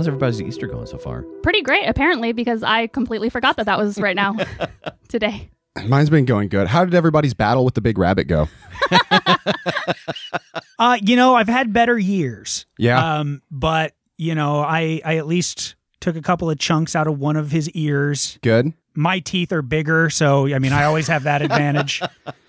How's everybody's Easter going so far? Pretty great, apparently, because I completely forgot that that was right now today. Mine's been going good. How did everybody's battle with the big rabbit go? Uh, you know, I've had better years. Yeah. Um, but you know, I I at least took a couple of chunks out of one of his ears. Good. My teeth are bigger, so I mean, I always have that advantage.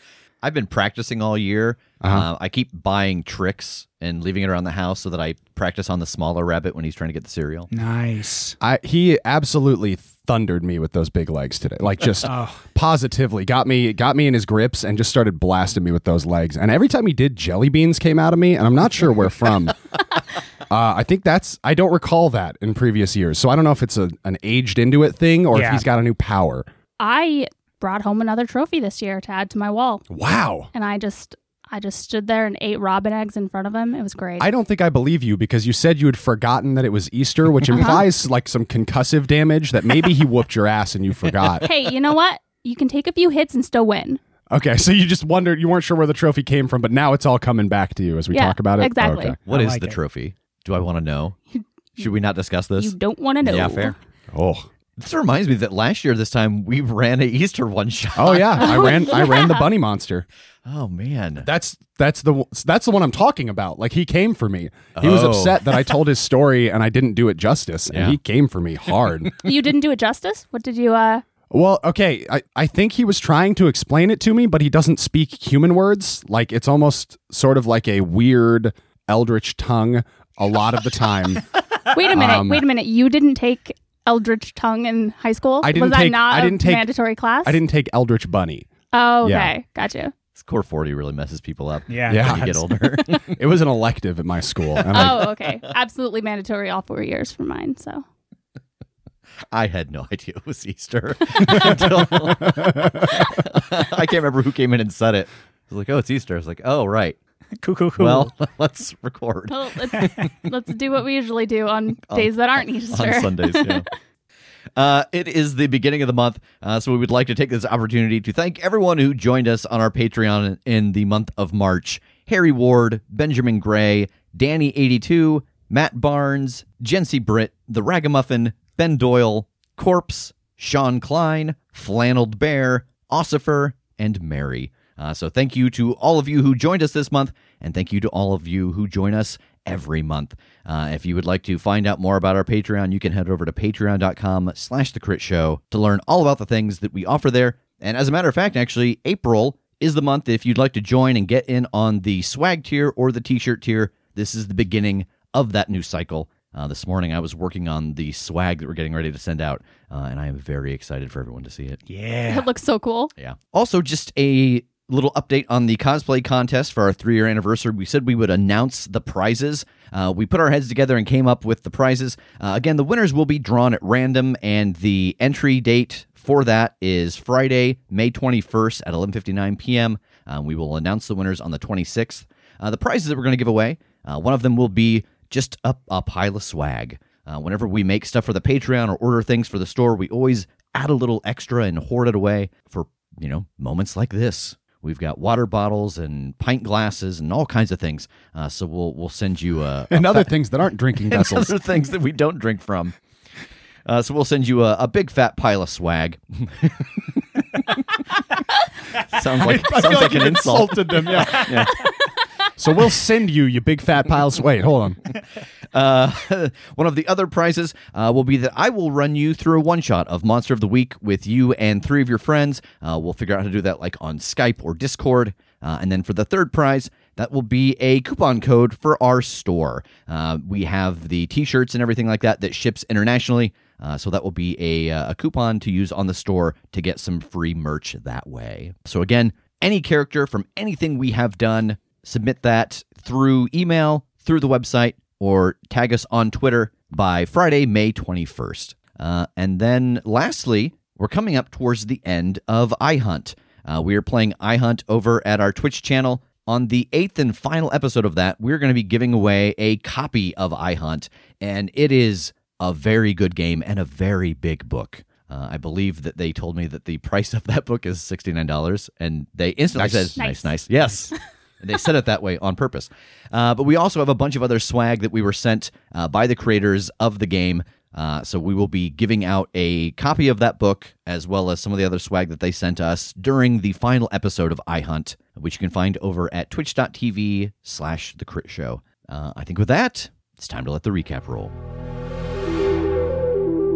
I've been practicing all year. Uh-huh. Uh, I keep buying Trix and leaving it around the house so that I practice on the smaller rabbit when he's trying to get the cereal. nice. I he absolutely thundered me with those big legs today. Like just Oh, positively got me got me in his grips and just started blasting me with those legs. And every time he did, jelly beans came out of me, and I'm not sure where from. uh, I think that's I don't recall that in previous years. So I don't know if it's a, an aged into it thing or if he's got a new power. I brought home another trophy this year to add to my wall, Wow. and I just I just stood there and ate robin eggs in front of him. It was great. I don't think I believe you because you said you had forgotten that it was Easter, which Uh-huh. implies like some concussive damage that maybe he whooped your ass and you forgot. hey, you know what? You can take a few hits and still win. Okay, so you just wondered, you weren't sure where the trophy came from, but now it's all coming back to you as we Yeah, talk about it. exactly. Okay. What I is like the it. trophy? Do I want to know? Should we not discuss this? You don't want to know. Yeah, fair. Oh, This reminds me that last year, this time, we ran a Easter one shot. oh yeah, I ran, I ran the bunny monster. Oh, man. That's that's the that's the one I'm talking about. Like he came for me. He was Oh. upset that I told his story and I didn't do it justice, Yeah. and he came for me hard. You didn't do it justice. What did you? uh Well, okay, I, I think he was trying to explain it to me, but he doesn't speak human words. Like it's almost sort of like a weird eldritch tongue a lot of the time. Wait a minute. Um, wait a minute. You didn't take Eldritch Tongue in high school. I didn't was that take- not I didn't a take- mandatory class? I didn't take eldritch bunny. Oh, okay. Yeah. Gotcha. This core 40 really messes people up yeah, Yeah. when you get older. It was an elective at my school. And I, Oh, okay. Absolutely mandatory all four years for mine. So I had no idea it was Easter until I can't remember who came in and said it. I was like, oh, it's Easter. I was like, oh, right. Cool, cool, cool. Well, let's record well, let's let's do what we usually do on days that aren't Easter. on Sundays. Yeah. Uh, it is the beginning of the month, uh, so we would like to take this opportunity to thank everyone who joined us on our Patreon in the month of March. Harry Ward, Benjamin Gray, Danny82, Matt Barnes, Jency Britt, The Ragamuffin, Ben Doyle, Corpse, Sean Klein, Flannelled Bear, Ossifer, and Mary. Uh, so thank you to all of you who joined us this month, and thank you to all of you who join us every month. Uh, if you would like to find out more about our Patreon, you can head over to patreon.com slash the crit show to learn all about the things that we offer there. And as a matter of fact, actually, April is the month if you'd like to join and get in on the swag tier or the t-shirt tier. This is the beginning of that new cycle. Uh, this morning, I was working on the swag that we're getting ready to send out, uh, and I am very excited for everyone to see it. yeah. It looks so cool. Yeah. Also, just a little update on the cosplay contest for our three year anniversary. We said we would announce the prizes. Uh, we put our heads together and came up with the prizes. Uh, again, the winners will be drawn at random, and the entry date for that is Friday, May 21st at 11:59 p.m. Um, we will announce the winners on the 26th. Uh, the prizes that we're going to give away, uh, one of them will be just a, a pile of swag. Uh, whenever we make stuff for the Patreon or order things for the store, we always add a little extra and hoard it away for you know moments like this. We've got water bottles and pint glasses and all kinds of things. Uh, so we'll we'll send you a, and other things that aren't drinking and vessels. other things that we don't drink from. Uh, so we'll send you a, a big fat pile of swag. sounds like sounds like, an insult. them. Yeah. So we'll send you you big fat piles. Wait, hold on. Uh, one of the other prizes uh, will be that I will run you through a one shot of Monster of the Week with you and three of your friends. Uh, we'll figure out how to do that like on Skype or Discord. Uh, and then for the third prize, that will be a coupon code for our store. Uh, we have the t shirts and everything like that that ships internationally. Uh, so that will be a, uh, a coupon to use on the store to get some free merch that way. So again, any character from anything we have done, submit that through email, through the website, or tag us on Twitter by Friday, May 21st. Uh, and then lastly, we're coming up towards the end of iHunt. Uh, we are playing iHunt over at our Twitch channel. On the eighth and final episode of that, we're going to be giving away a copy of iHunt, and it is a very good game and a very big book. Uh, I believe that they told me that the price of that book is $69, and they instantly Nice. said, nice, Nice. nice. Yes. And they said it that way on purpose. Uh, but we also have a bunch of other swag that we were sent uh, by the creators of the game. Uh, so we will be giving out a copy of that book as well as some of the other swag that they sent us during the final episode of iHunt, which you can find over at twitch.tv slash the crit show. Uh, I think with that, it's time to let the recap roll.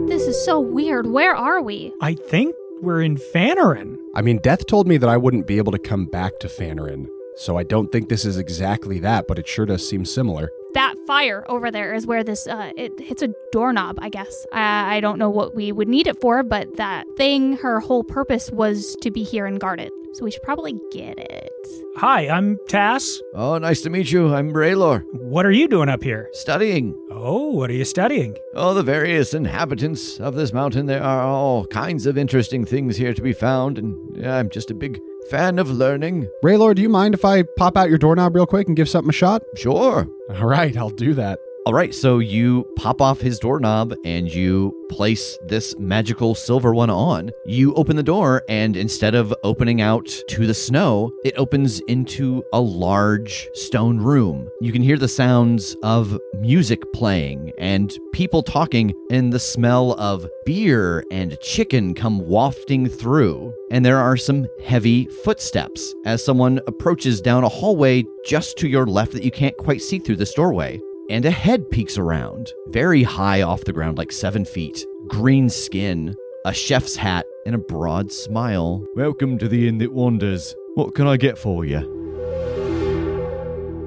This is so weird. Where are we? I think we're in Fanarin. I mean, Death told me that I wouldn't be able to come back to Fanarin, so I don't think this is exactly that, but it sure does seem similar. That fire over there is where this uh it hits a doorknob, I guess. I, I don't know what we would need it for, but that thing, her whole purpose was to be here and guard it. So we should probably get it. Hi, I'm Tass. Oh, nice to meet you. I'm Raylor, What are you doing up here? studying. Oh, what are you studying? Oh, the various inhabitants of this mountain. There are all kinds of interesting things here to be found, and yeah, I'm just a big fan of learning. Raylor, do you mind if I pop out your doorknob real quick and give something a shot? Sure. All right, I'll do that. All right, so you pop off his doorknob and you place this magical silver one on. You open the door, and instead of opening out to the snow, it opens into a large stone room. You can hear the sounds of music playing and people talking, and the smell of beer and chicken come wafting through. And there are some heavy footsteps as someone approaches down a hallway just to your left that you can't quite see through this doorway and a head peeks around, very high off the ground, like seven feet, green skin, a chef's hat, and a broad smile. Welcome to the Inn That Wanders. What can I get for you?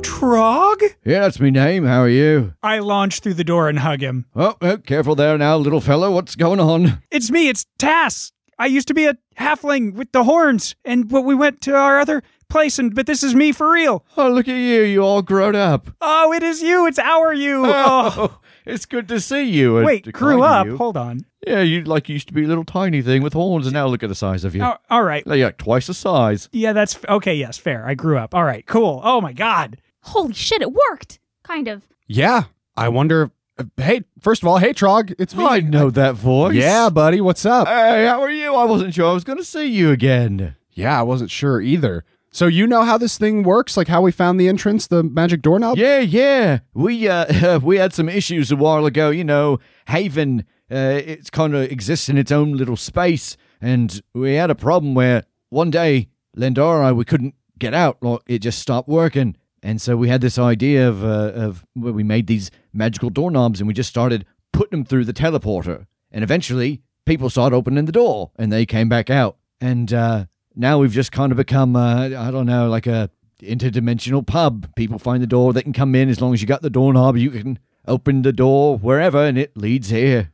Trog? Yeah, that's me name. How are you? I launch through the door and hug him. Oh, oh, careful there now, little fellow. What's going on? It's me, it's Tass. I used to be a halfling with the horns, and but we went to our other place, and but this is me for real. Oh, look at you. You all grown up. Oh, it is you. It's our you. Oh. Oh, it's good to see you. and Wait, to grew up. you. Hold on. Yeah, you like used to be a little tiny thing with horns, and now look at the size of you. Oh, all right. You're like twice the size. Yeah, that's okay. Yes, fair. I grew up. All right, cool. Oh my god. Holy shit, it worked. Kind of. Yeah, I wonder. uh, hey, first of all, hey Trog, it's me. I know that voice. Yeah, buddy, what's up? Hey, how are you? I wasn't sure I was going to see you again. yeah, I wasn't sure either. So you know how this thing works, like how we found the entrance, the magic doorknob? Yeah, yeah. We uh we had some issues a while ago. You know, Haven, uh, it's kind of exists in its own little space, and we had a problem where one day Lendora we couldn't get out. Like it just stopped working, and so we had this idea of uh, of where we made these magical doorknobs, and we just started putting them through the teleporter, and eventually people started opening the door, and they came back out, and uh, now we've just kind of become uh, I don't know like a interdimensional pub. People find the door, they can come in as long as you got the doorknob. You can open the door wherever, and it leads here.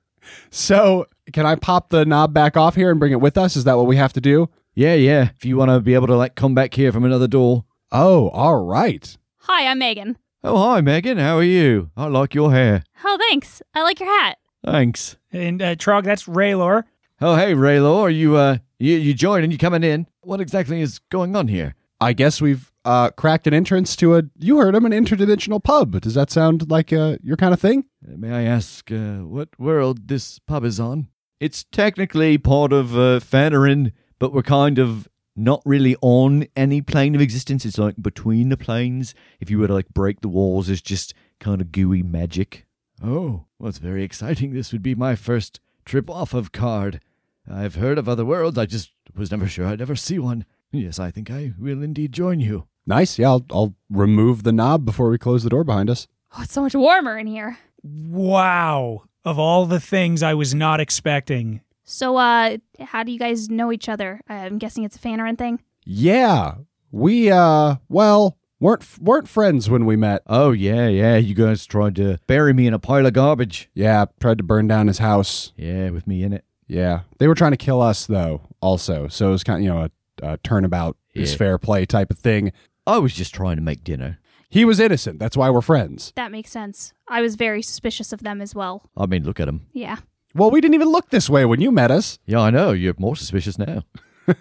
So can I pop the knob back off here and bring it with us? Is that what we have to do? Yeah, yeah. If you want to be able to like come back here from another door. Oh, all right. Hi, I'm Megan. Oh, hi, Megan. How are you? I like your hair. Oh, thanks. I like your hat. Thanks. And uh, Trog, that's Raylor. Oh, hey, Raylor, Are you uh, you you joined and you coming in? What exactly is going on here? I guess we've uh, cracked an entrance to a. You heard him, an interdimensional pub. Does that sound like uh, your kind of thing? Uh, may I ask uh, what world this pub is on? It's technically part of uh, Fanarin, but we're kind of not really on any plane of existence. It's like between the planes. If you were to like break the walls, it's just kind of gooey magic. Oh, well, it's very exciting. This would be my first trip off of Card. I've heard of other worlds. I just was never sure I'd ever see one. Yes, I think I will indeed join you. Nice. Yeah, I'll, I'll remove the knob before we close the door behind us. Oh, it's so much warmer in here. Wow. Of all the things I was not expecting. So, uh, how do you guys know each other? I'm guessing it's a Fanarin thing. Yeah, we uh, well, weren't weren't friends when we met. Oh, yeah, yeah. You guys tried to bury me in a pile of garbage. Yeah, tried to burn down his house. Yeah, with me in it. Yeah, they were trying to kill us though. Also, so it was kind of you know a, a turnabout is Yeah. fair play type of thing. I was just trying to make dinner. He was innocent. That's why we're friends. That makes sense. I was very suspicious of them as well. I mean, look at him. Yeah. Well, we didn't even look this way when you met us. Yeah, I know. You're more suspicious now.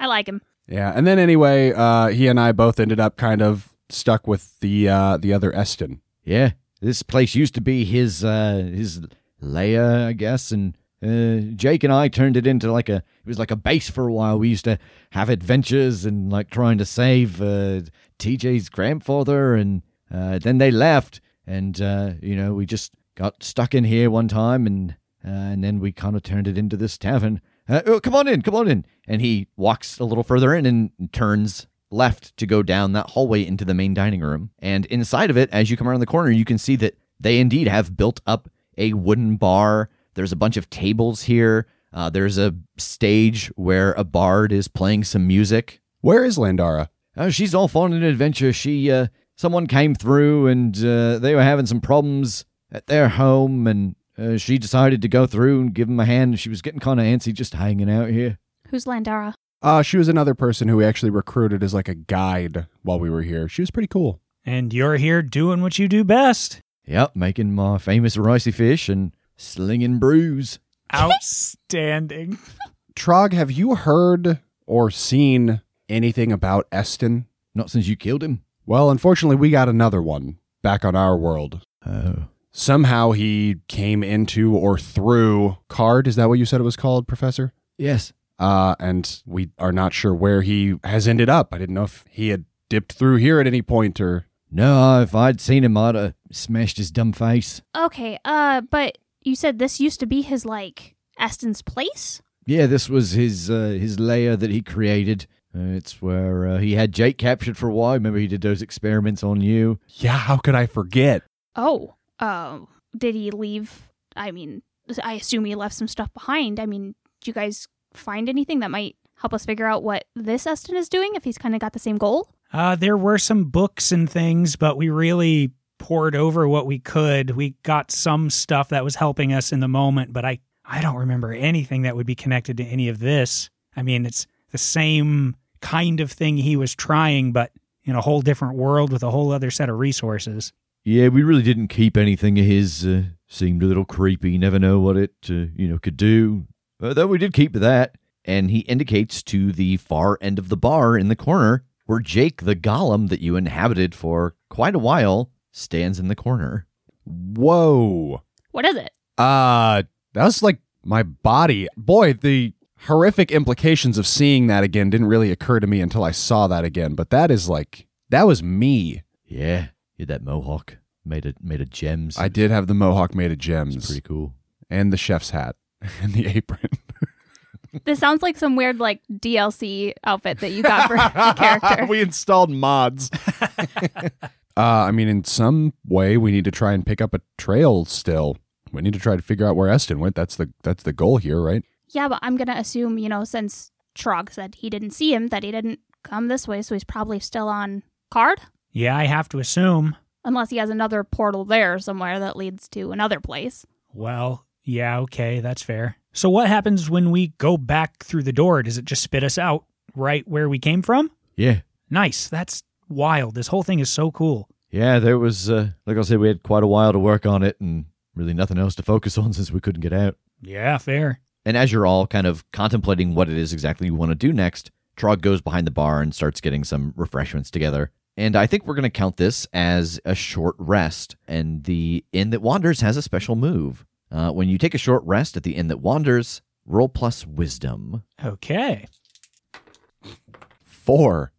I like him. Yeah, and then anyway, uh, he and I both ended up kind of stuck with the uh, the other Estin. Yeah, this place used to be his uh his lair, I guess, and uh, Jake and I turned it into like a it was like a base for a while. We used to have adventures and like trying to save uh, TJ's grandfather, and uh, then they left, and uh, you know we just got stuck in here one time, and uh, and then we kind of turned it into this tavern. Uh, oh, come on in, come on in, and he walks a little further in and turns left to go down that hallway into the main dining room. And inside of it, as you come around the corner, you can see that they indeed have built up a wooden bar. There's a bunch of tables here. Uh, there's a stage where a bard is playing some music. Where is Landara? Uh, she's off on an adventure. She, uh, someone came through and uh, they were having some problems at their home, and uh, she decided to go through and give them a hand. She was getting kind of antsy just hanging out here. Who's Landara? Uh, she was another person who we actually recruited as like a guide while we were here. She was pretty cool. And you're here doing what you do best. Yep, making my famous ricey fish and slinging brews. Outstanding. Trog, have you heard or seen anything about Estin? Not since you killed him. Well, unfortunately, we got another one back on our world. Oh. Somehow he came into or through Card. Is that what you said it was called, Professor? Yes. Uh, and we are not sure where he has ended up. I didn't know if he had dipped through here at any point or. No, if I'd seen him, I'd have smashed his dumb face. Okay, uh, but you said this used to be his, like, Estin's place? Yeah, this was his uh, his lair that he created. Uh, it's where uh, he had Jake captured for a while. Remember, he did those experiments on you. Yeah, how could I forget? Oh. Uh, did he leave? I mean, I assume he left some stuff behind. I mean, did you guys find anything that might help us figure out what this Estin is doing if he's kind of got the same goal? Uh, there were some books and things, but we really pored over what we could. We got some stuff that was helping us in the moment, but I, I don't remember anything that would be connected to any of this. I mean, it's the same kind of thing he was trying, but in a whole different world with a whole other set of resources. Yeah, we really didn't keep anything of his. Uh, seemed a little creepy. Never know what it uh, you know could do. Though we did keep that. And he indicates to the far end of the bar in the corner where Jake, the golem that you inhabited for quite a while, stands in the corner. Whoa. What is it? Uh, that was like my body. Boy, the horrific implications of seeing that again didn't really occur to me until I saw that again. But that is like, that was me. Yeah, you had that mohawk made it made of gems. I did have the mohawk made of It's gems pretty cool. and the chef's hat and the apron. This sounds like some weird, like, DLC outfit that you got for the character. we installed mods. uh, I mean, in some way, we need to try and pick up a trail. Still, we need to try to figure out where Estin went. That's the that's the goal here, right? Yeah, but I'm gonna assume, you know, since Trog said he didn't see him, that he didn't come this way, so he's probably still on card. Yeah, I have to assume. Unless he has another portal there somewhere that leads to another place. Well, yeah, okay, that's fair. So what happens when we go back through the door? Does it just spit us out right where we came from? Yeah, Nice. That's wild. This whole thing is so cool. yeah. There was, uh, like I said, we had quite a while to work on it, and really nothing else to focus on since we couldn't get out. Yeah, fair. And as you're all kind of contemplating what it is exactly you want to do next, Trog goes behind the bar and starts getting some refreshments together. And I think we're going to count this as a short rest. And the Inn That Wanders has a special move. Uh, when you take a short rest at the Inn That Wanders, roll plus wisdom. Okay. Four.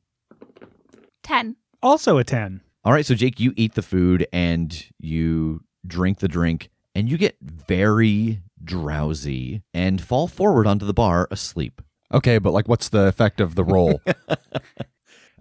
10. Also a 10. All right, so Jake, you eat the food and you drink the drink, and you get very drowsy and fall forward onto the bar asleep. Okay, but like, what's the effect of the roll?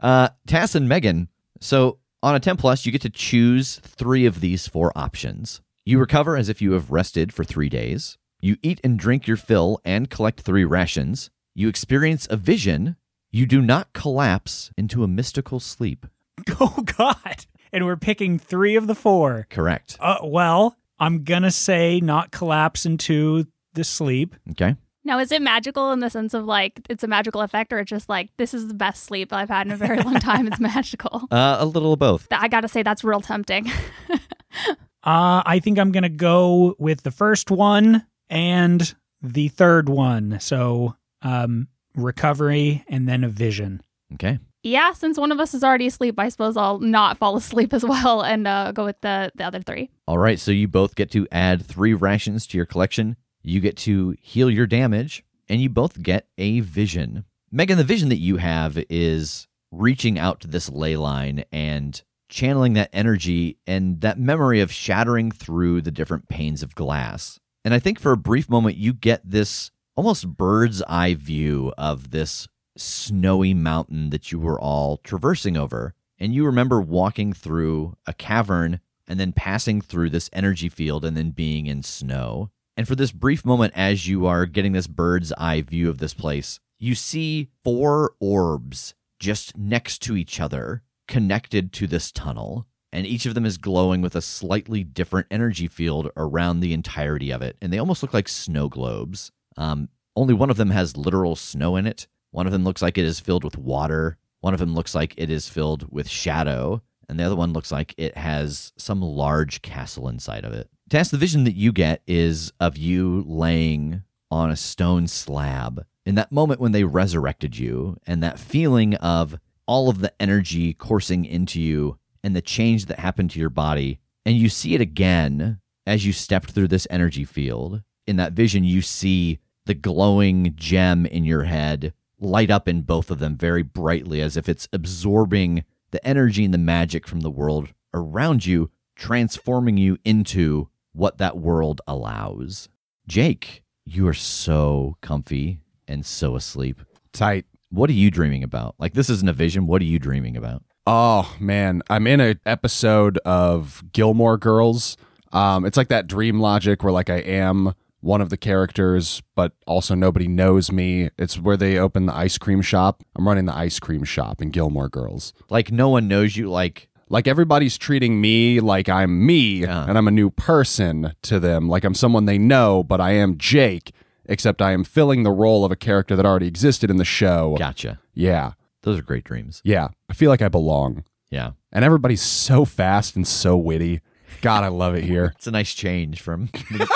Uh, Tass and Megan. So on a 10 plus, you get to choose three of these four options. You recover as if you have rested for three days. You eat and drink your fill and collect three rations. You experience a vision. You do not collapse into a mystical sleep. Oh, God. And we're picking three of the four. Correct. Uh, well, I'm going to say not collapse into the sleep. Okay. Now, is it magical in the sense of like it's a magical effect, or it's just like this is the best sleep I've had in a very long time? It's magical. Uh, a little of both. I gotta say, that's real tempting. Uh, I think I'm going to go with the first one and the third one. So, um, recovery and then a vision. Okay. yeah, since one of us is already asleep, I suppose I'll not fall asleep as well and uh, go with the, the other three. All right. So you both get to add three rations to your collection. You get to heal your damage, and you both get a vision. Megan, the vision that you have is reaching out to this ley line and channeling that energy and that memory of shattering through the different panes of glass. And I think for a brief moment, you get this almost bird's eye view of this snowy mountain that you were all traversing over. And you remember walking through a cavern and then passing through this energy field and then being in snow. And for this brief moment, as you are getting this bird's eye view of this place, you see four orbs just next to each other, connected to this tunnel. And each of them is glowing with a slightly different energy field around the entirety of it. And they almost look like snow globes. Um, only one of them has literal snow in it. One of them looks like it is filled with water. One of them looks like it is filled with shadow. And the other one looks like it has some large castle inside of it. Tass, the vision that you get is of you laying on a stone slab in that moment when they resurrected you and that feeling of all of the energy coursing into you and the change that happened to your body. And you see it again as you stepped through this energy field. In that vision, you see the glowing gem in your head light up in both of them very brightly as if it's absorbing the energy and the magic from the world around you, transforming you into what that world allows. Jake, you are so comfy and so asleep. Tight. What are you dreaming about? Like, this isn't a vision. What are you dreaming about? Oh man, I'm in an episode of Gilmore Girls. Um, it's like that dream logic where like I am one of the characters, but also nobody knows me. It's where they open the ice cream shop. I'm running the ice cream shop in Gilmore Girls. Like, no one knows you. Like, Like everybody's treating me like I'm me Yeah. and I'm a new person to them. Like I'm someone they know, but I am Jake, except I am filling the role of a character that already existed in the show. gotcha. Yeah. Those are great dreams. Yeah. I feel like I belong. Yeah. And everybody's so fast and so witty. God, I love it here. It's a nice change from the,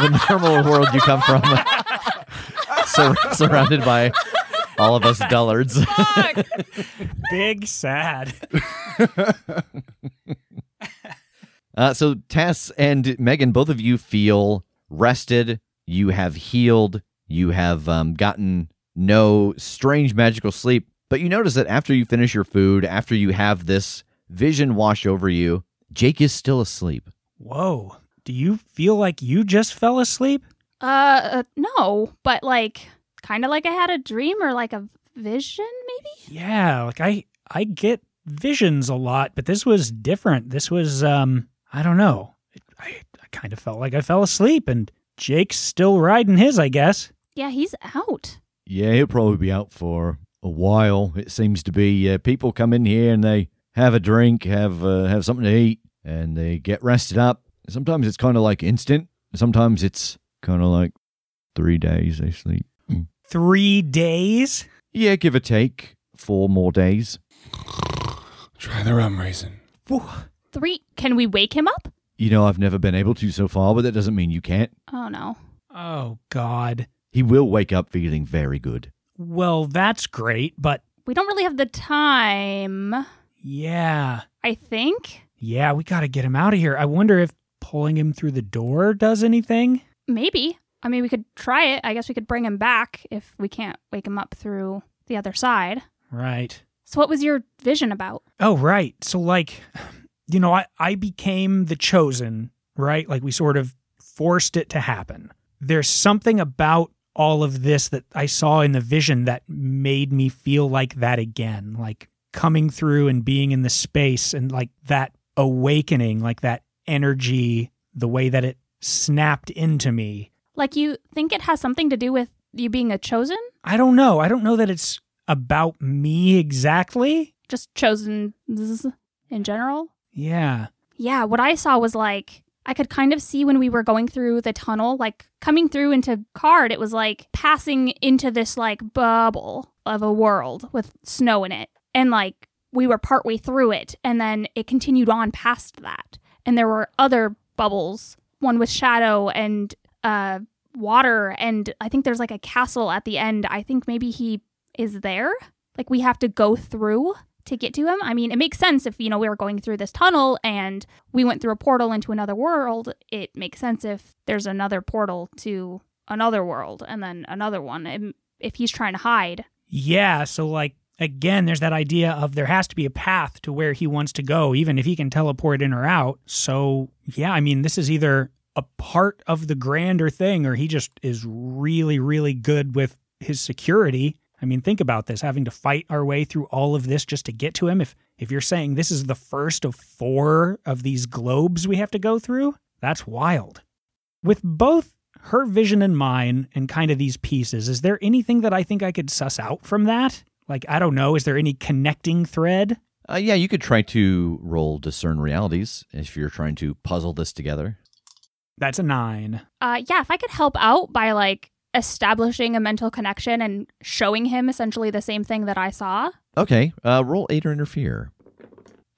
the normal world you come from, sur- surrounded by all of us dullards. Big sad. Uh, so Tass and Megan, both of you feel rested. You have healed. You have um, gotten no strange magical sleep. But you notice that after you finish your food, after you have this vision wash over you, Jake is still asleep. Whoa. Do you feel like you just fell asleep? Uh, uh, no, but like kind of like I had a dream or like a vision, maybe. Yeah, like I I get visions a lot, but this was different. This was um I don't know. I I kind of felt like I fell asleep and Jake's still riding his, I guess. Yeah, he's out. Yeah, he'll probably be out for a while. It seems to be uh, people come in here and they have a drink, have uh, have something to eat, and they get rested up. Sometimes it's kind of like instant. Sometimes it's kind of like three days they sleep. 3 days? Yeah, give or take four more days. Try the rum raisin. Three. Can we wake him up? You know, I've never been able to so far, but that doesn't mean you can't. Oh no. Oh, God. He will wake up feeling very good. Well, that's great, but We don't really have the time, yeah. I think. Yeah, we got to get him out of here. I wonder if pulling him through the door does anything. Maybe. I mean, we could try it. I guess we could bring him back if we can't wake him up through the other side. Right. So, what was your vision about? Oh, right. So, like, you know, I, I became the chosen, right? Like, we sort of forced it to happen. There's something about all of this that I saw in the vision that made me feel like that again, like coming through and being in the space and like that awakening, like that energy, the way that it snapped into me. Like, you think it has something to do with you being a chosen? I don't know. I don't know that it's about me exactly. Just chosen in general? Yeah. Yeah, what I saw was like I could kind of see when we were going through the tunnel, like coming through into Card, it was like passing into this like bubble of a world with snow in it. And like we were partway through it, and then it continued on past that. And there were other bubbles, one with shadow and uh water, and I think there's like a castle at the end. I think maybe he is there. Like we have to go through to get to him. I mean, it makes sense if, you know, we were going through this tunnel and we went through a portal into another world. It makes sense if there's another portal to another world and then another one if he's trying to hide. Yeah. So, like, again, there's that idea of there has to be a path to where he wants to go, even if he can teleport in or out. So, yeah, I mean, this is either a part of the grander thing or he just is really, really good with his security. I mean, think about this having to fight our way through all of this just to get to him. If if you're saying this is the first of four of these globes we have to go through, that's wild. With both her vision and mine and kind of these pieces, is there anything that I think I could suss out from that? Like, I don't know, is there any connecting thread? Uh, yeah, you could try to roll discern realities if you're trying to puzzle this together. That's a nine. Uh yeah, if I could help out by like establishing a mental connection and showing him essentially the same thing that I saw. Okay, uh, roll aid or interfere.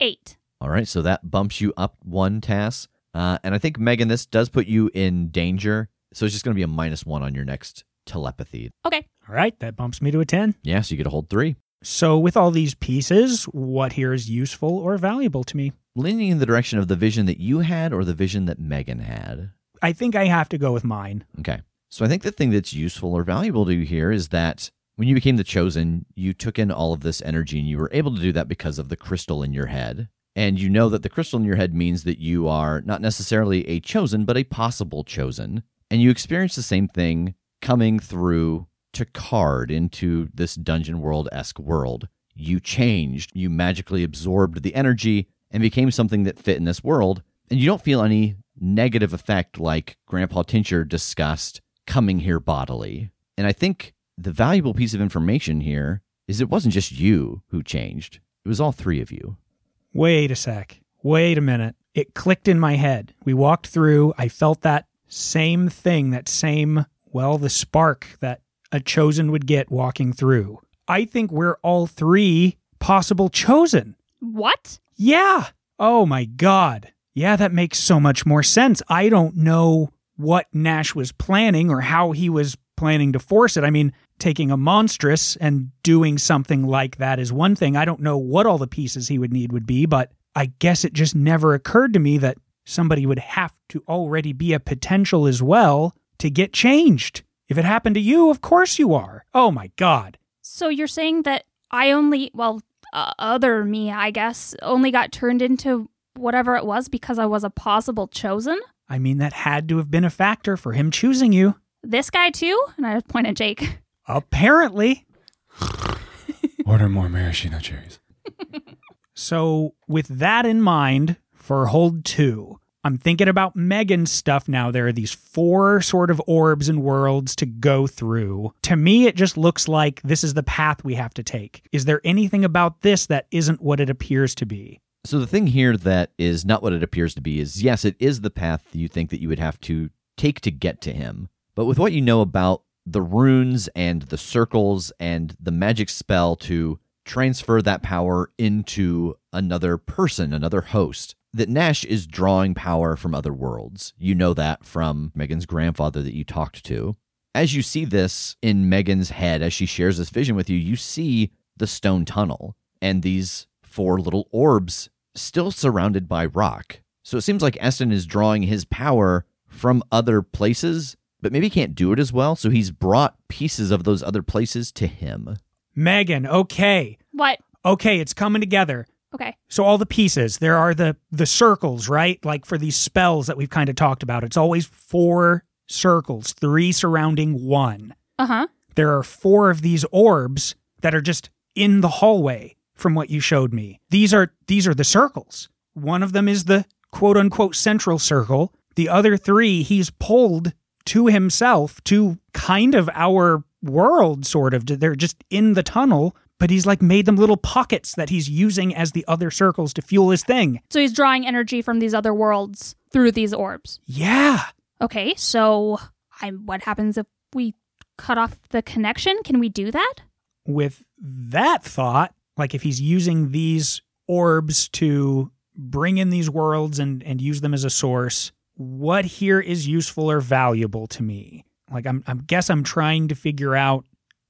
8. All right, so that bumps you up one task. Uh, and I think, Megan, this does put you in danger. So it's just going to be a minus one on your next telepathy. Okay. All right, that bumps me to a 10. Yeah, so you get a hold three. So, with all these pieces, what here is useful or valuable to me? Leaning in the direction of the vision that you had or the vision that Megan had. I think I have to go with mine. Okay. So I think the thing that's useful or valuable to you here is that when you became the chosen, you took in all of this energy and you were able to do that because of the crystal in your head. And you know that the crystal in your head means that you are not necessarily a chosen, but a possible chosen. And you experience the same thing coming through to card into this dungeon world esque world. You changed, you magically absorbed the energy and became something that fit in this world. And you don't feel any negative effect like Grandpa Tincher discussed coming here bodily. And I think the valuable piece of information here is it wasn't just you who changed, it was all three of you. Wait a sec. Wait a minute. It clicked in my head. We walked through. I felt that same thing, that same, well, the spark that a chosen would get walking through. I think we're all three possible chosen. What? Yeah. Oh my God. Yeah, that makes so much more sense. I don't know what Nash was planning or how he was planning to force it. I mean, taking a monstrous and doing something like that is one thing. I don't know what all the pieces he would need would be, but I guess it just never occurred to me that somebody would have to already be a potential as well to get changed. If it happened to you, of course you are. Oh my God. So you're saying that I only, well, uh, other me, I guess, only got turned into whatever it was because I was a possible chosen? I mean, that had to have been a factor for him choosing you. This guy too? And I point at Jake. Apparently. Order more maraschino cherries. So, with that in mind, for hold two, I'm thinking about Megan's stuff now. There are these four sort of orbs and worlds to go through. To me, it just looks like this is the path we have to take. Is there anything about this that isn't what it appears to be? So the thing here that is not what it appears to be is yes, it is the path you think that you would have to take to get to him. But with what you know about the runes and the circles and the magic spell to transfer that power into another person, another host, that Nash is drawing power from other worlds. You know that from Megan's grandfather that you talked to. As you see this in Megan's head, as she shares this vision with you, you see the stone tunnel and these four little orbs still surrounded by rock. So it seems like Estin is drawing his power from other places, but maybe he can't do it as well. So he's brought pieces of those other places to him. Megan, okay. What? Okay, it's coming together. Okay. So all the pieces, there are the the circles, right? Like for these spells that we've kind of talked about. It's always four circles, three surrounding one. Uh huh. There are four of these orbs that are just in the hallway from what you showed me. These are these are the circles. One of them is the quote unquote central circle. The other three he's pulled to himself to kind of our world sort of. They're just in the tunnel, but he's like made them little pockets that he's using as the other circles to fuel his thing. So he's drawing energy from these other worlds through these orbs. Yeah. Okay, so I what happens if we cut off the connection? Can we do that? With that thought, like if he's using these orbs to bring in these worlds and, and use them as a source, what here is useful or valuable to me? Like I'm I guess I'm trying to figure out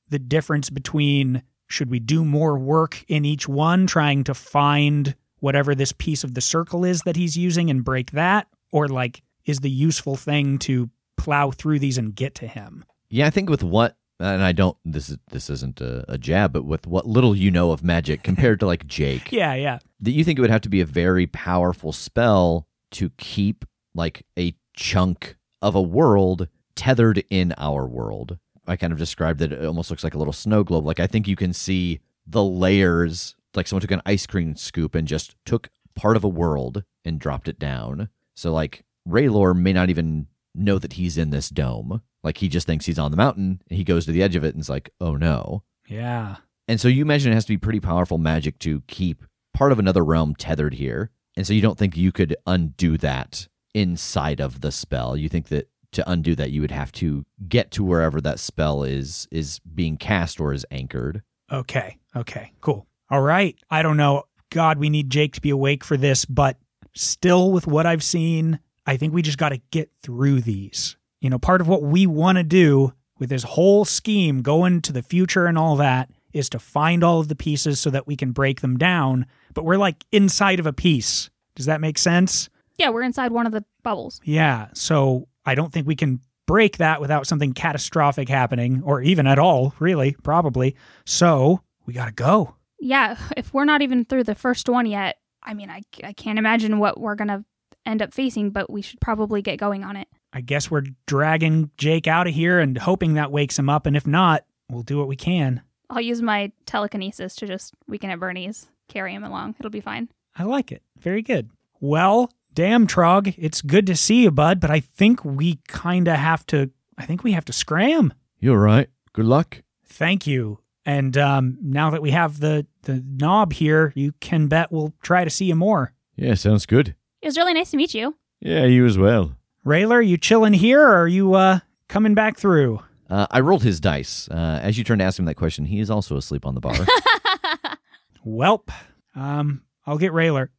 the difference between should we do more work in each one, trying to find whatever this piece of the circle is that he's using and break that, or like is the useful thing to plow through these and get to him? Yeah, I think with what and I don't this is this isn't a, a jab, but with what little you know of magic compared to like Jake, Yeah, yeah. that you think it would have to be a very powerful spell to keep like a chunk of a world tethered in our world. I kind of described that it almost looks like a little snow globe. Like I think you can see the layers, like someone took an ice cream scoop and just took part of a world and dropped it down. So like Raylor may not even know that he's in this dome. Like he just thinks he's on the mountain and he goes to the edge of it and is like, oh no. Yeah. And so you imagine it has to be pretty powerful magic to keep part of another realm tethered here. And so you don't think you could undo that inside of the spell. You think that to undo that you would have to get to wherever that spell is is being cast or is anchored. Okay. Okay. Cool. All right. I don't know. God, we need Jake to be awake for this, but still, with what I've seen, I think we just got to get through these. You know, part of what we want to do with this whole scheme going to the future and all that is to find all of the pieces so that we can break them down. But we're like inside of a piece. Does that make sense? Yeah, we're inside one of the bubbles. Yeah. So I don't think we can break that without something catastrophic happening, or even at all, really, probably. So we got to go. Yeah, if we're not even through the first one yet, I mean, I, I can't imagine what we're going to end up facing, but we should probably get going on it. I guess we're dragging Jake out of here and hoping that wakes him up. And if not, we'll do what we can. I'll use my telekinesis to just Weekend at Bernie's, carry him along. It'll be fine. I like it. Very good. Well, damn, Trog, it's good to see you, bud, but I think we kind of have to, I think we have to scram. You're right. Good luck. Thank you. And um, now that we have the, the knob here, you can bet we'll try to see you more. Yeah, sounds good. It was really nice to meet you. Yeah, you as well. Raylor, you chilling here or are you uh, coming back through? Uh, I rolled his dice. Uh, as you turn to ask him that question, he is also asleep on the bar. Welp. Um, I'll get Raylor.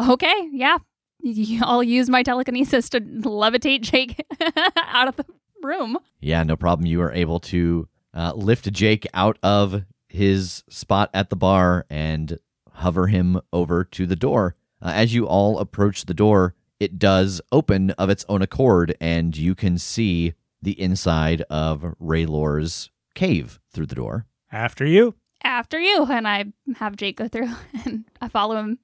okay, yeah. I'll use my telekinesis to levitate Jake out of the room. Yeah, no problem. You are able to uh, lift Jake out of his spot at the bar and hover him over to the door. Uh, as you all approach the door, it does open of its own accord, and you can see the inside of Raylor's cave through the door. After you. After you, and I have Jake go through, and I follow him.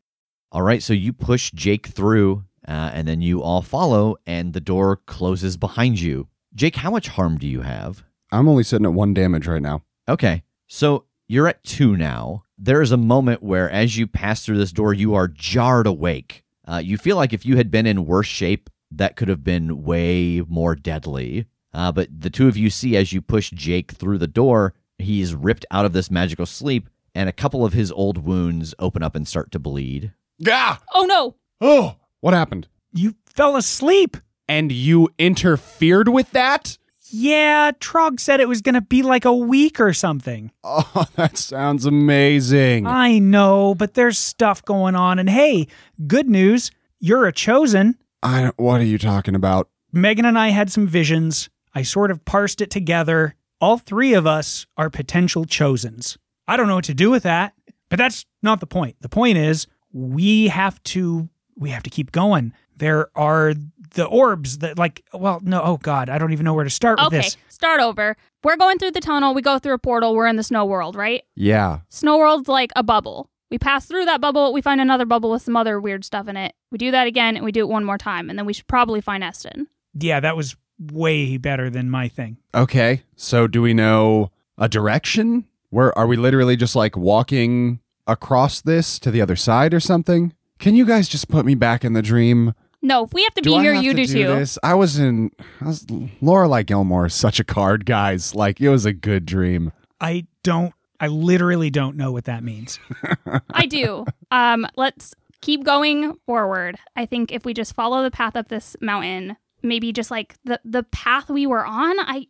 All right, so you push Jake through, uh, and then you all follow, and the door closes behind you. Jake, how much harm do you have? I'm only sitting at one damage right now. Okay. So you're at two now. There is a moment where, as you pass through this door, you are jarred awake. Uh, you feel like if you had been in worse shape, that could have been way more deadly. Uh, but the two of you see as you push Jake through the door, he's ripped out of this magical sleep, and a couple of his old wounds open up and start to bleed. Yeah. Oh no! Oh, what happened? You fell asleep. And you interfered with that? Yeah, Trog said it was going to be like a week or something. Oh, that sounds amazing. I know, but there's stuff going on. And hey, good news, you're a chosen. I don't, what are you talking about? Megan and I had some visions. I sort of parsed it together. All three of us are potential chosens. I don't know what to do with that, but that's not the point. The point is we have to we have to keep going. There are the orbs that like well no oh god, I don't even know where to start with Okay, this. start over. We're going through the tunnel. We go through a portal. We're in the snow world, right? Yeah. Snow world's like a bubble. We pass through that bubble. We find another bubble with some other weird stuff in it. We do that again, and we do it one more time, and then we should probably find Estin. Yeah, that was way better than my thing. Okay. So do we know a direction? Where are we literally just like walking across this to the other side or something? Can you guys just put me back in the dream? No, if we have to Do be I here, you to do, too. This? I was in I was, Lorelai Gilmore is such a card, guys. Like it was a good dream. I don't I literally don't know what that means. I do. Um, let's keep going forward. I think if we just follow the path up this mountain, maybe just like the the path we were on, I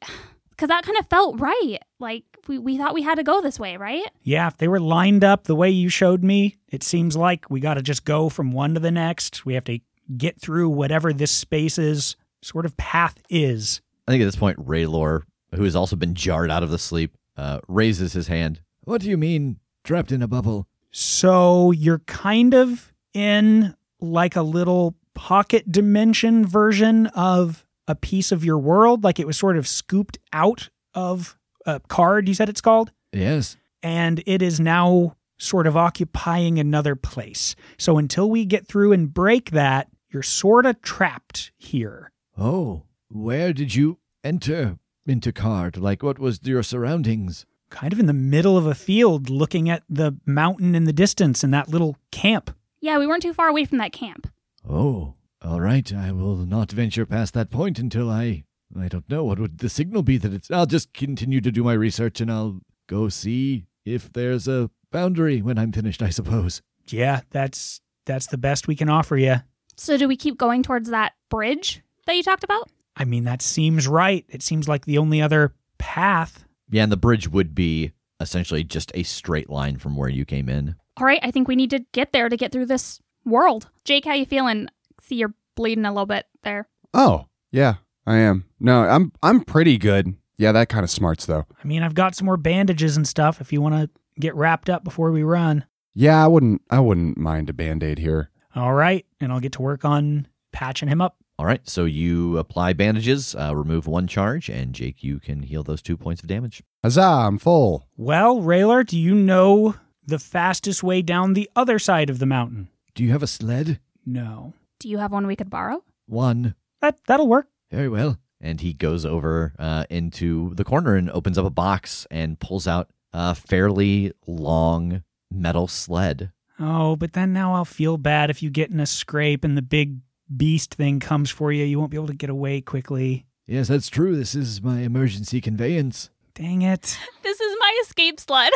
because that kind of felt right. Like we, we thought we had to go this way, right? Yeah, if they were lined up the way you showed me, it seems like we got to just go from one to the next. We have to get through whatever this space's sort of path is. I think at this point, Raylor, who has also been jarred out of the sleep, uh, raises his hand. What do you mean, trapped in a bubble? So you're kind of in like a little pocket dimension version of a piece of your world, like it was sort of scooped out of a card, you said it's called? Yes. and it is now sort of occupying another place. So until we get through and break that, you're sort of trapped here. Oh, where did you enter into card? Like, what was your surroundings? Kind of in the middle of a field, looking at the mountain in the distance and that little camp. Yeah, we weren't too far away from that camp. Oh, all right. I will not venture past that point until I. I don't know. What would the signal be that it's. I'll just continue to do my research and I'll go see if there's a boundary when I'm finished, I suppose. Yeah, that's that's the best we can offer you. So do we keep going towards that bridge that you talked about? I mean, that seems right. It seems like the only other path. Yeah, and the bridge would be essentially just a straight line from where you came in. All right, I think we need to get there to get through this world. Jake, how you feeling? See, you're bleeding a little bit there. Oh, yeah, I am. No, I'm I'm pretty good. Yeah, that kind of smarts though. I mean, I've got some more bandages and stuff if you want to get wrapped up before we run. Yeah, I wouldn't I wouldn't mind a band-aid here. All right, and I'll get to work on patching him up. All right, so you apply bandages, uh, remove one charge, and Jake, you can heal those two points of damage. Huzzah, I'm full. Well, Raylor, do you know the fastest way down the other side of the mountain? Do you have a sled? No. Do you have one we could borrow? One. That that'll work. Very well. And he goes over uh, into the corner and opens up a box and pulls out a fairly long metal sled. Oh, but then now I'll feel bad if you get in a scrape and the big beast thing comes for you. You won't be able to get away quickly. Yes, that's true. This is my emergency conveyance. Dang it. This is my escape sled.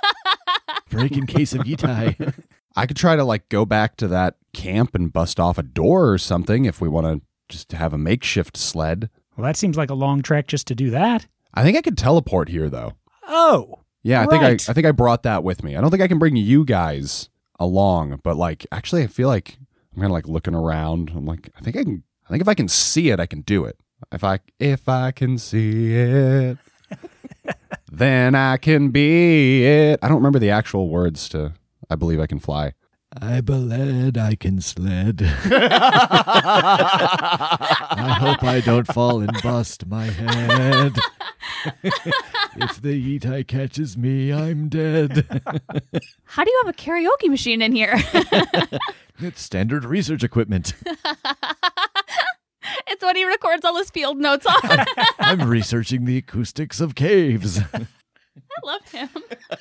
Break in case of Yitai. I could try to like go back to that camp and bust off a door or something if we want to just have a makeshift sled. Well, that seems like a long trek just to do that. I think I could teleport here though. Oh. Yeah, I Right. think I I think I brought that with me. I don't think I can bring you guys along, but like actually I feel like I'm kind of like looking around. I'm like I think I can I think if I can see it, I can do it. If I if I can see it, then I can be it. I don't remember the actual words to I believe I can fly. I bled, I can sled. I hope I don't fall and bust my head. if the Yitai catches me, I'm dead. How do you have a karaoke machine in here? it's standard research equipment. it's what he records all his field notes on. I'm researching the acoustics of caves. I love him.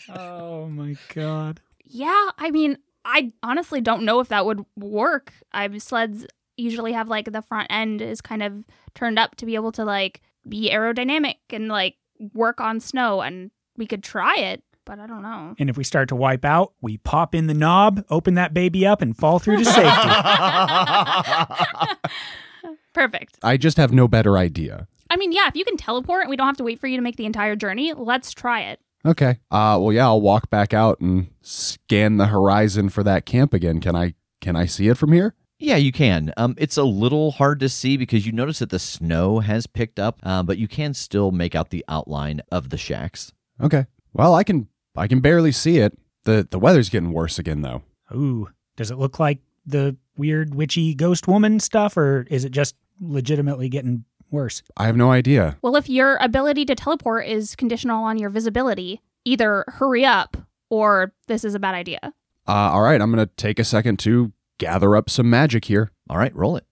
Oh my god. Yeah, I mean, I honestly don't know if that would work. I've sleds usually have like the front end is kind of turned up to be able to like be aerodynamic and like work on snow and we could try it, but I don't know. And if we start to wipe out, we pop in the knob, open that baby up, and fall through to safety. Perfect. I just have no better idea. I I mean, yeah, if you can teleport and we don't have to wait for you to make the entire journey, let's try it. Okay. Uh well yeah, I'll walk back out and scan the horizon for that camp again. Can I can I see it from here? Yeah, you can. Um, it's a little hard to see because you notice that the snow has picked up, uh, but you can still make out the outline of the shacks. Okay. Well, I can I can barely see it. The the weather's getting worse again though. Ooh, does it look like the weird witchy ghost woman stuff, or is it just legitimately getting worse? I have no idea. Well, if your ability to teleport is conditional on your visibility, either hurry up or this is a bad idea. Uh all right, I'm going to take a second to gather up some magic here. All right, roll it.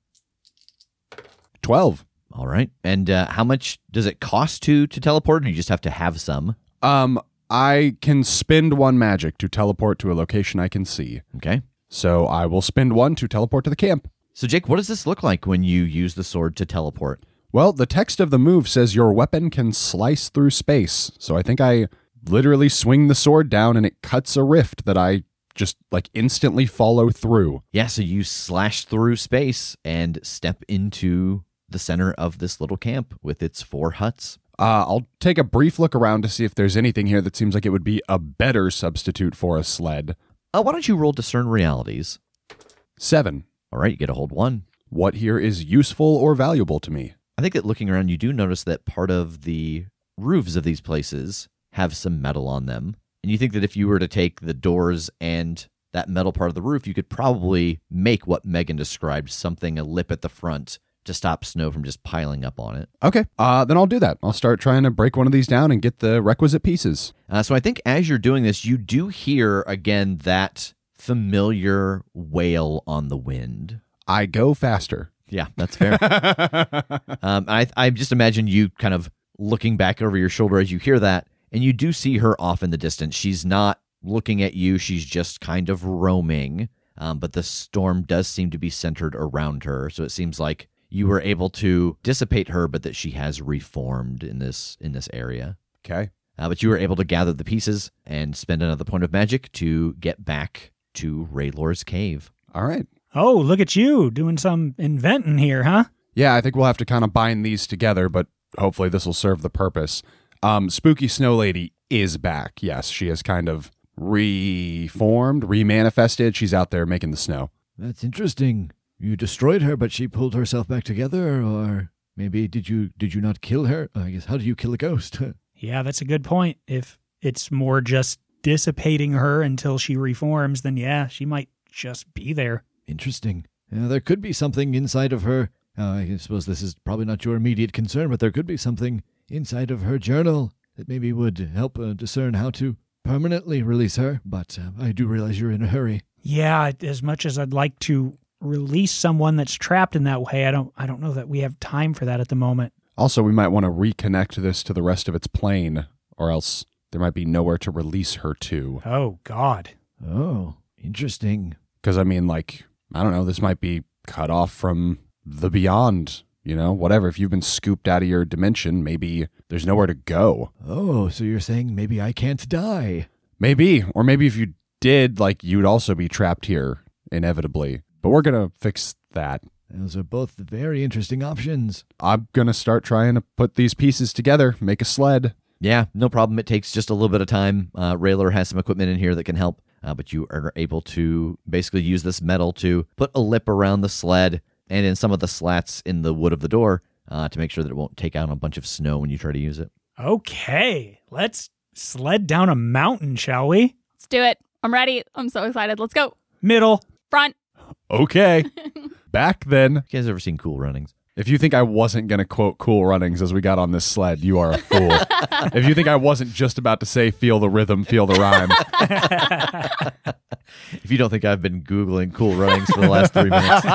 12. All right. And uh, how much does it cost to to teleport? Or you just have to have some. Um I can spend one magic to teleport to a location I can see. Okay. So I will spend one to teleport to the camp. So Jake, what does this look like when you use the sword to teleport? Well, the text of the move says your weapon can slice through space. So I think I literally swing the sword down and it cuts a rift that I just like instantly follow through. Yeah, so you slash through space and step into the center of this little camp with its four huts. Uh, I'll take a brief look around to see if there's anything here that seems like it would be a better substitute for a sled. Uh, why don't you roll discern realities? Seven. All right, you get a hold one. What here is useful or valuable to me? I think that looking around, you do notice that part of the roofs of these places have some metal on them. And you think that if you were to take the doors and that metal part of the roof, you could probably make what Megan described something a lip at the front to stop snow from just piling up on it. Okay, uh, then I'll do that. I'll start trying to break one of these down and get the requisite pieces. Uh, so I think as you're doing this, you do hear again that familiar wail on the wind. I go faster. Yeah, that's fair. um, I I just imagine you kind of looking back over your shoulder as you hear that, and you do see her off in the distance. She's not looking at you; she's just kind of roaming. Um, but the storm does seem to be centered around her, so it seems like you were able to dissipate her, but that she has reformed in this in this area. Okay. Uh, but you were able to gather the pieces and spend another point of magic to get back to Raylor's cave. All right. Oh, look at you doing some inventing here, huh? Yeah, I think we'll have to kind of bind these together, but hopefully this will serve the purpose. Um, Spooky Snow Lady is back. Yes, she has kind of reformed, remanifested. She's out there making the snow. That's interesting. You destroyed her, but she pulled herself back together, or maybe did you did you not kill her? I guess how do you kill a ghost? Yeah, that's a good point. If it's more just dissipating her until she reforms, then yeah, she might just be there. Interesting. Yeah, there could be something inside of her. Uh, I suppose this is probably not your immediate concern, but there could be something inside of her journal that maybe would help uh, discern how to permanently release her. But uh, I do realize you're in a hurry. Yeah, as much as I'd like to release someone that's trapped in that way, I don't I don't know that we have time for that at the moment. Also, we might want to reconnect this to the rest of its plane, or else there might be nowhere to release her to. Oh god. Oh, interesting. Because, I mean, like, I don't know, this might be cut off from the beyond, you know, whatever. If you've been scooped out of your dimension, maybe there's nowhere to go. Oh, so you're saying maybe I can't die? Maybe. Or maybe if you did, like, you'd also be trapped here, inevitably. But we're going to fix that. Those are both very interesting options. I'm going to start trying to put these pieces together, make a sled. Yeah, no problem. It takes just a little bit of time. Uh, Raylor has some equipment in here that can help, uh, but you are able to basically use this metal to put a lip around the sled and in some of the slats in the wood of the door uh, to make sure that it won't take out a bunch of snow when you try to use it. Okay, let's sled down a mountain, shall we? Let's do it. I'm ready. I'm so excited. Let's go. Middle. Front. Okay. Back then, You guys ever seen Cool Runnings? If you think I wasn't going to quote Cool Runnings as we got on this sled, you are a fool. if you think I wasn't just about to say feel the rhythm, feel the rhyme, If you don't think I've been Googling Cool Runnings for the last three minutes.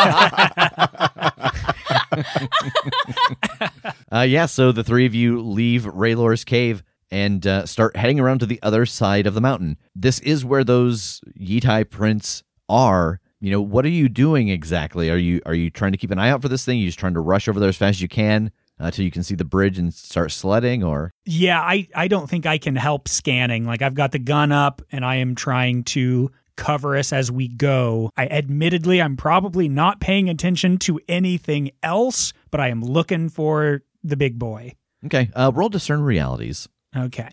uh, yeah, so the three of you leave Raylor's cave and uh, start heading around to the other side of the mountain. This is where those Yitai prints are. You know, what are you doing exactly? Are you are you trying to keep an eye out for this thing? Are you just trying to rush over there as fast as you can until you can see the bridge and start sledding? Or Yeah, I, I don't think I can help scanning. Like I've got the gun up and I am trying to cover us as we go. I admittedly I'm probably not paying attention to anything else, but I am looking for the big boy. Okay, uh, roll discern realities. Okay.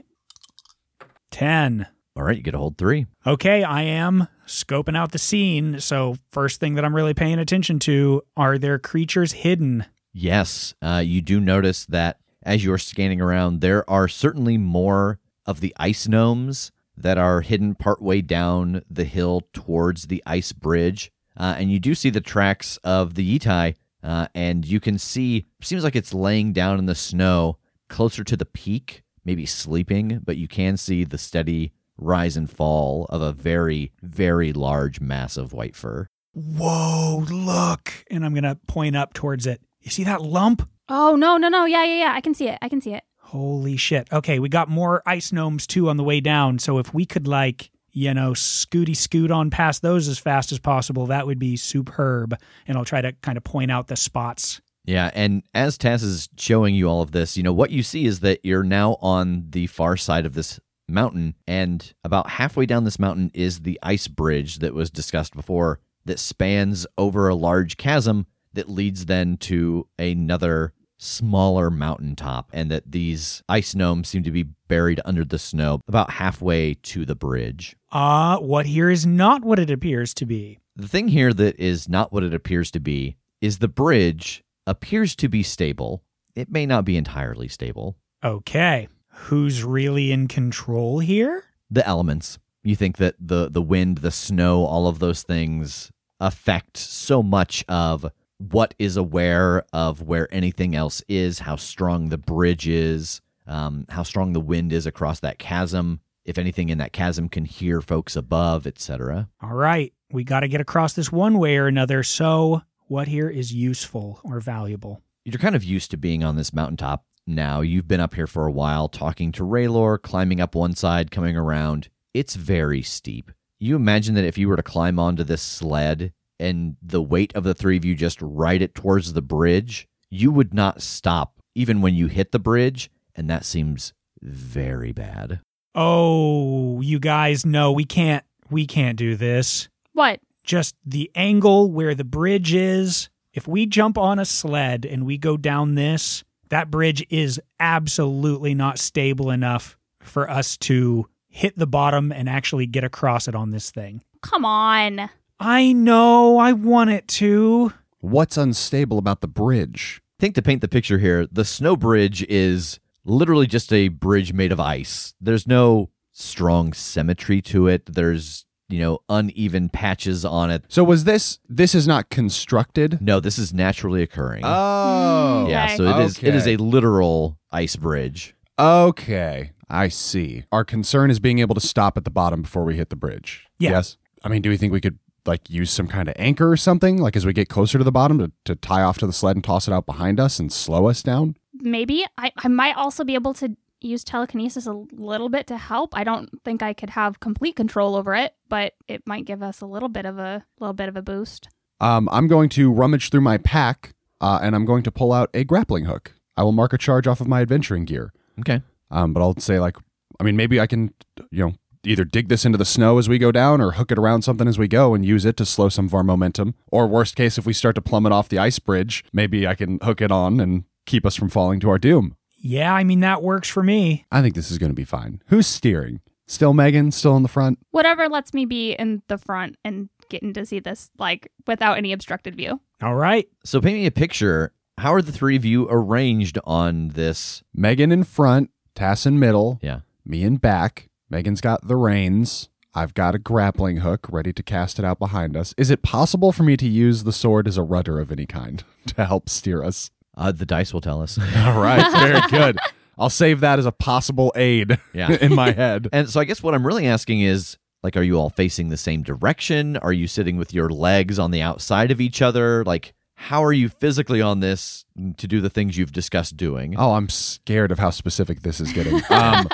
10. All right, you get a hold three. Okay, I am scoping out the scene. So, first thing that I'm really paying attention to are there creatures hidden? Yes, uh, you do notice that as you're scanning around, there are certainly more of the ice gnomes that are hidden partway down the hill towards the ice bridge. Uh, and you do see the tracks of the Yitai, uh, and you can see, seems like it's laying down in the snow closer to the peak, maybe sleeping, but you can see the steady rise and fall of a very, very large mass of white fur. Whoa, look. And I'm going to point up towards it. You see that lump? Oh no, no, no. Yeah, yeah, yeah. I can see it. I can see it. Holy shit. Okay, we got more ice gnomes too on the way down. So if we could like, you know, scooty scoot on past those as fast as possible, that would be superb. And I'll try to kind of point out the spots. Yeah, and as Tass is showing you all of this, you know, what you see is that you're now on the far side of this mountain, and about halfway down this mountain is the ice bridge that was discussed before that spans over a large chasm that leads then to another smaller mountaintop, and that these ice gnomes seem to be buried under the snow about halfway to the bridge. Ah, what here is not what it appears to be. The thing here that is not what it appears to be is the bridge appears to be stable. It may not be entirely stable. Okay, who's really in control here? The elements. You think that the the wind, the snow, all of those things affect so much of what is aware of where anything else is, how strong the bridge is, um, how strong the wind is across that chasm, if anything in that chasm can hear folks above, etc. All right, we got to get across this one way or another. So, what here is useful or valuable? You're kind of used to being on this mountaintop now. You've been up here for a while, talking to Raylor, climbing up one side, coming around. It's very steep. You imagine that if you were to climb onto this sled and the weight of the three of you just ride it towards the bridge, you would not stop even when you hit the bridge, and that seems very bad. Oh, you guys know we can't we can't do this. What? Just the angle where the bridge is. If we jump on a sled and we go down this, that bridge is absolutely not stable enough for us to hit the bottom and actually get across it on this thing. Come on. I know, I want it to. What's unstable about the bridge? I think to paint the picture here, the snow bridge is literally just a bridge made of ice. There's no strong symmetry to it. There's, you know, uneven patches on it. So was this this is not constructed? No, this is naturally occurring. Oh. Hmm. yeah, okay. so it is it is a literal ice bridge. Okay. I see. Our concern is being able to stop at the bottom before we hit the bridge. Yeah. Yes. I mean, do we think we could like use some kind of anchor or something like as we get closer to the bottom to, to tie off to the sled and toss it out behind us and slow us down? Maybe I, I might also be able to use telekinesis a little bit to help. I don't think I could have complete control over it, but it might give us a little bit of a little bit of a boost. Um, I'm going to rummage through my pack uh, and I'm going to pull out a grappling hook. I will mark a charge off of my adventuring gear. Okay. Um, but I'll say like, I mean, maybe I can, you know, either dig this into the snow as we go down, or hook it around something as we go and use it to slow some of our momentum. Or worst case, if we start to plummet off the ice bridge, maybe I can hook it on and keep us from falling to our doom. Yeah, I mean, that works for me. I think this is going to be fine. Who's steering? Still Megan? Still in the front? Whatever lets me be in the front and getting to see this like without any obstructed view. All right. So paint me a picture. How are the three of you arranged on this? Megan in front, Tass in middle, Yeah. me in back. Megan's got the reins. I've got a grappling hook ready to cast it out behind us. Is it possible for me to use the sword as a rudder of any kind to help steer us? Uh, the dice will tell us. All right, very good. I'll save that as a possible aid Yeah. in my head. And so I guess what I'm really asking is like, are you all facing the same direction? Are you sitting with your legs on the outside of each other? Like, how are you physically on this to do the things you've discussed doing? Oh, I'm scared of how specific this is getting. Um,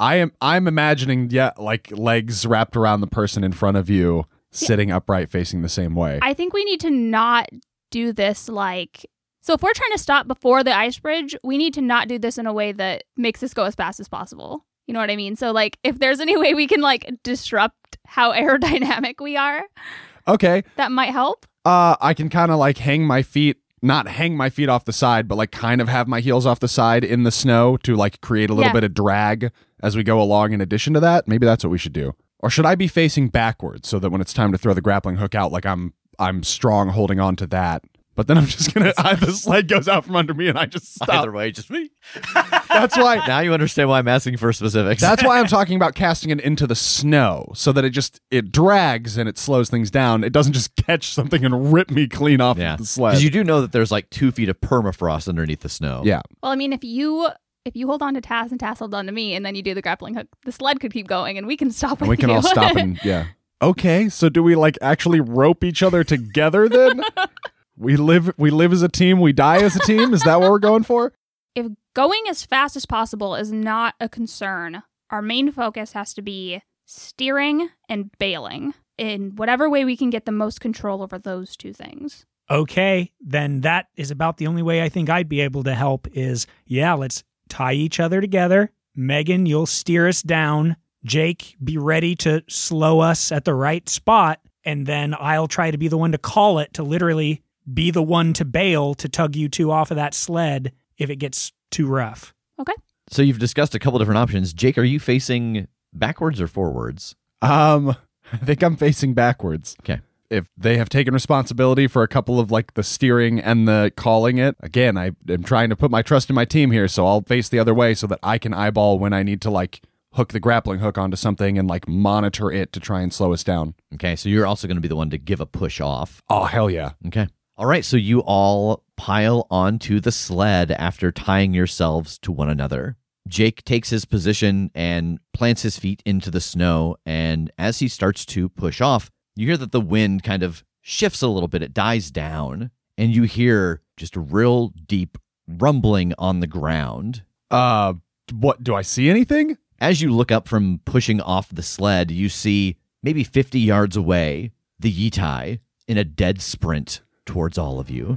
I am. I'm imagining, yeah, like legs wrapped around the person in front of you, sitting upright, facing the same way. I think we need to not do this like so if we're trying to stop before the ice bridge, we need to not do this in a way that makes this go as fast as possible. You know what I mean? So like if there's any way we can like disrupt how aerodynamic we are, okay. that might help. Uh, I can kind of like hang my feet not hang my feet off the side, but like kind of have my heels off the side in the snow to like create a little Yeah. bit of drag as we go along. In addition to that, maybe that's what we should do. Or should I be facing backwards so that when it's time to throw the grappling hook out, like I'm I'm strong holding on to that. But then I'm just gonna I, the sled goes out from under me and I just stop. Either way, just me. That's why Now you understand why I'm asking for specifics. That's why I'm talking about casting it into the snow so that it just it drags and it slows things down. It doesn't just catch something and rip me clean off yeah. the sled. Because you do know that there's like two feet of permafrost underneath the snow. yeah. Well, I mean, if you if you hold on to Tass and Tass hold on to me, and then you do the grappling hook, the sled could keep going, and we can stop. And we can you. all stop and yeah. Okay, so do we like actually rope each other together then? we live we live as a team, we die as a team. Is that what we're going for? if going as fast as possible is not a concern, our main focus has to be steering and bailing in whatever way we can get the most control over those two things. Okay, then that is about the only way I think I'd be able to help is yeah, let's tie each other together. Megan, you'll steer us down. Jake, be ready to slow us at the right spot. And then I'll try to be the one to call it to literally be the one to bail to tug you two off of that sled if it gets too rough. Okay. So you've discussed a couple different options. Jake, are you facing backwards or forwards? Um I think I'm facing backwards. Okay. If they have taken responsibility for a couple of like the steering and the calling it, again, I am trying to put my trust in my team here, so I'll face the other way so that I can eyeball when I need to like hook the grappling hook onto something and like monitor it to try and slow us down. Okay, so you're also going to be the one to give a push off. Oh hell yeah. Okay. All right, so you all pile onto the sled after tying yourselves to one another. Jake takes his position and plants his feet into the snow, and as he starts to push off, you hear that the wind kind of shifts a little bit. It dies down, and you hear just a real deep rumbling on the ground. Uh what do I see anything? As you look up from pushing off the sled, you see maybe 50 yards away the Yitai in a dead sprint towards all of you.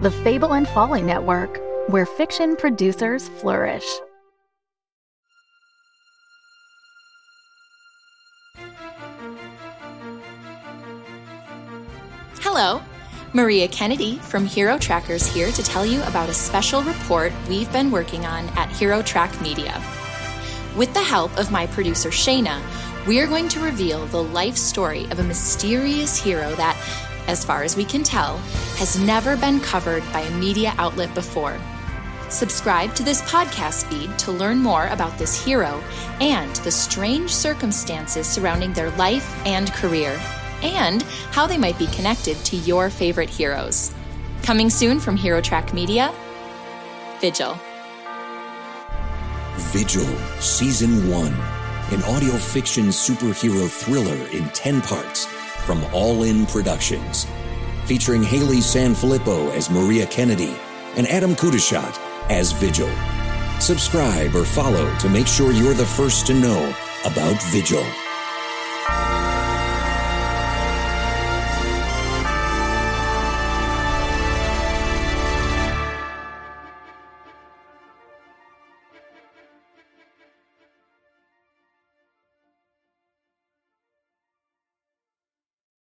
The Fable and Folly Network, where fiction producers flourish. Hello, Maria Kennedy from Hero Trackers here to tell you about a special report we've been working on at Hero Track Media. With the help of my producer Shayna, we are going to reveal the life story of a mysterious hero that, as far as we can tell, has never been covered by a media outlet before. Subscribe to this podcast feed to learn more about this hero and the strange circumstances surrounding their life and career, and how they might be connected to your favorite heroes. Coming soon from Hero Track Media, Vigil. Vigil, Season 1, an audio fiction superhero thriller in 10 parts from All In Productions. Featuring Haley Sanfilippo as Maria Kennedy and Adam Kudashat as Vigil. Subscribe or follow to make sure you're the first to know about Vigil.